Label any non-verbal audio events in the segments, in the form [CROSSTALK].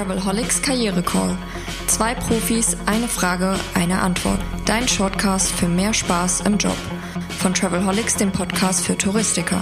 Travelholics Karriere Call. Zwei Profis, eine Frage, eine Antwort. Dein Shortcast für mehr Spaß im Job. Von Travelholics, dem Podcast für Touristiker.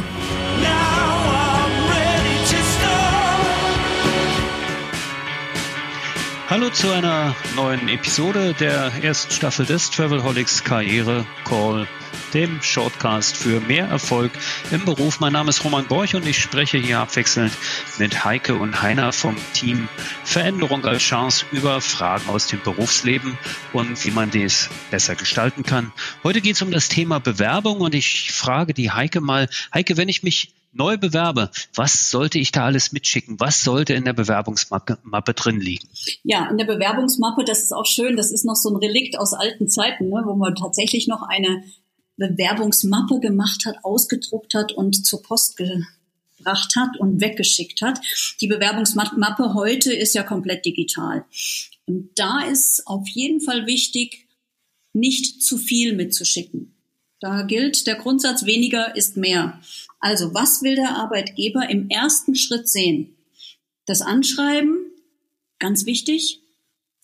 Hallo zu einer neuen Episode der ersten Staffel des Travelholics Karriere Call dem Shortcast für mehr Erfolg im Beruf. Mein Name ist Roman Borch und ich spreche hier abwechselnd mit Heike und Heiner vom Team Veränderung als Chance über Fragen aus dem Berufsleben und wie man dies besser gestalten kann. Heute geht es um das Thema Bewerbung und ich frage die Heike mal, Heike, wenn ich mich neu bewerbe, was sollte ich da alles mitschicken? Was sollte in der Bewerbungsmappe Mappe drin liegen? Ja, in der Bewerbungsmappe, das ist auch schön, das ist noch so ein Relikt aus alten Zeiten, ne, wo man tatsächlich noch eine Bewerbungsmappe gemacht hat, ausgedruckt hat und zur Post gebracht hat und weggeschickt hat. Die Bewerbungsmappe heute ist ja komplett digital. Und da ist auf jeden Fall wichtig, nicht zu viel mitzuschicken. Da gilt der Grundsatz weniger ist mehr. Also was will der Arbeitgeber im ersten Schritt sehen? Das Anschreiben, ganz wichtig,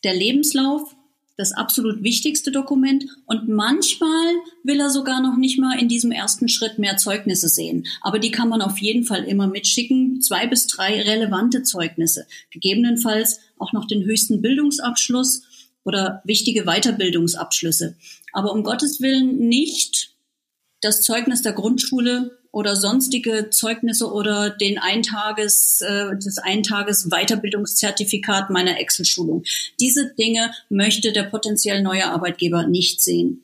der Lebenslauf, das absolut wichtigste Dokument und manchmal will er sogar noch nicht mal in diesem ersten Schritt mehr Zeugnisse sehen. Aber die kann man auf jeden Fall immer mitschicken, zwei bis drei relevante Zeugnisse, gegebenenfalls auch noch den höchsten Bildungsabschluss oder wichtige Weiterbildungsabschlüsse. Aber um Gottes Willen nicht das Zeugnis der Grundschule oder sonstige Zeugnisse oder den Eintages, äh, das Eintages Weiterbildungszertifikat meiner Excel-Schulung. Diese Dinge möchte der potenziell neue Arbeitgeber nicht sehen.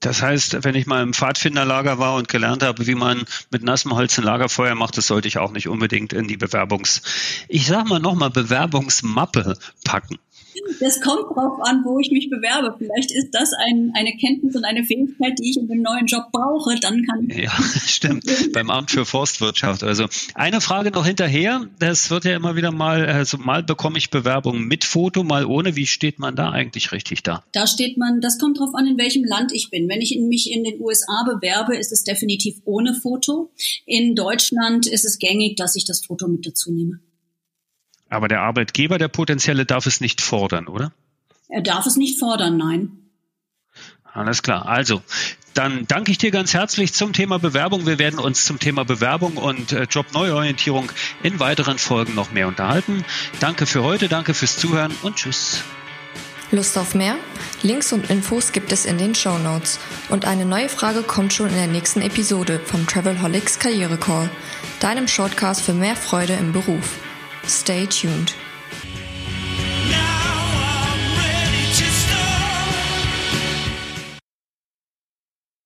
Das heißt, wenn ich mal im Pfadfinderlager war und gelernt habe, wie man mit nassem Holz ein Lagerfeuer macht, das sollte ich auch nicht unbedingt in die Bewerbungs, ich sag mal nochmal Bewerbungsmappe packen. Das kommt drauf an, wo ich mich bewerbe. Vielleicht ist das ein, eine Kenntnis und eine Fähigkeit, die ich in dem neuen Job brauche. Dann kann ich. Ja, [LAUGHS] stimmt. Beim Amt für Forstwirtschaft. Also eine Frage noch hinterher. Das wird ja immer wieder mal, also mal bekomme ich Bewerbungen mit Foto, mal ohne. Wie steht man da eigentlich richtig da? Da steht man, das kommt drauf an, in welchem Land ich bin. Wenn ich mich in den USA bewerbe, ist es definitiv ohne Foto. In Deutschland ist es gängig, dass ich das Foto mit dazu nehme. Aber der Arbeitgeber, der potenzielle, darf es nicht fordern, oder? Er darf es nicht fordern, nein. Alles klar. Also, dann danke ich dir ganz herzlich zum Thema Bewerbung. Wir werden uns zum Thema Bewerbung und äh, Jobneuorientierung in weiteren Folgen noch mehr unterhalten. Danke für heute, danke fürs Zuhören und tschüss. Lust auf mehr? Links und Infos gibt es in den Show Notes. Und eine neue Frage kommt schon in der nächsten Episode vom Travelholics Karriere Call, deinem Shortcast für mehr Freude im Beruf. Stay tuned.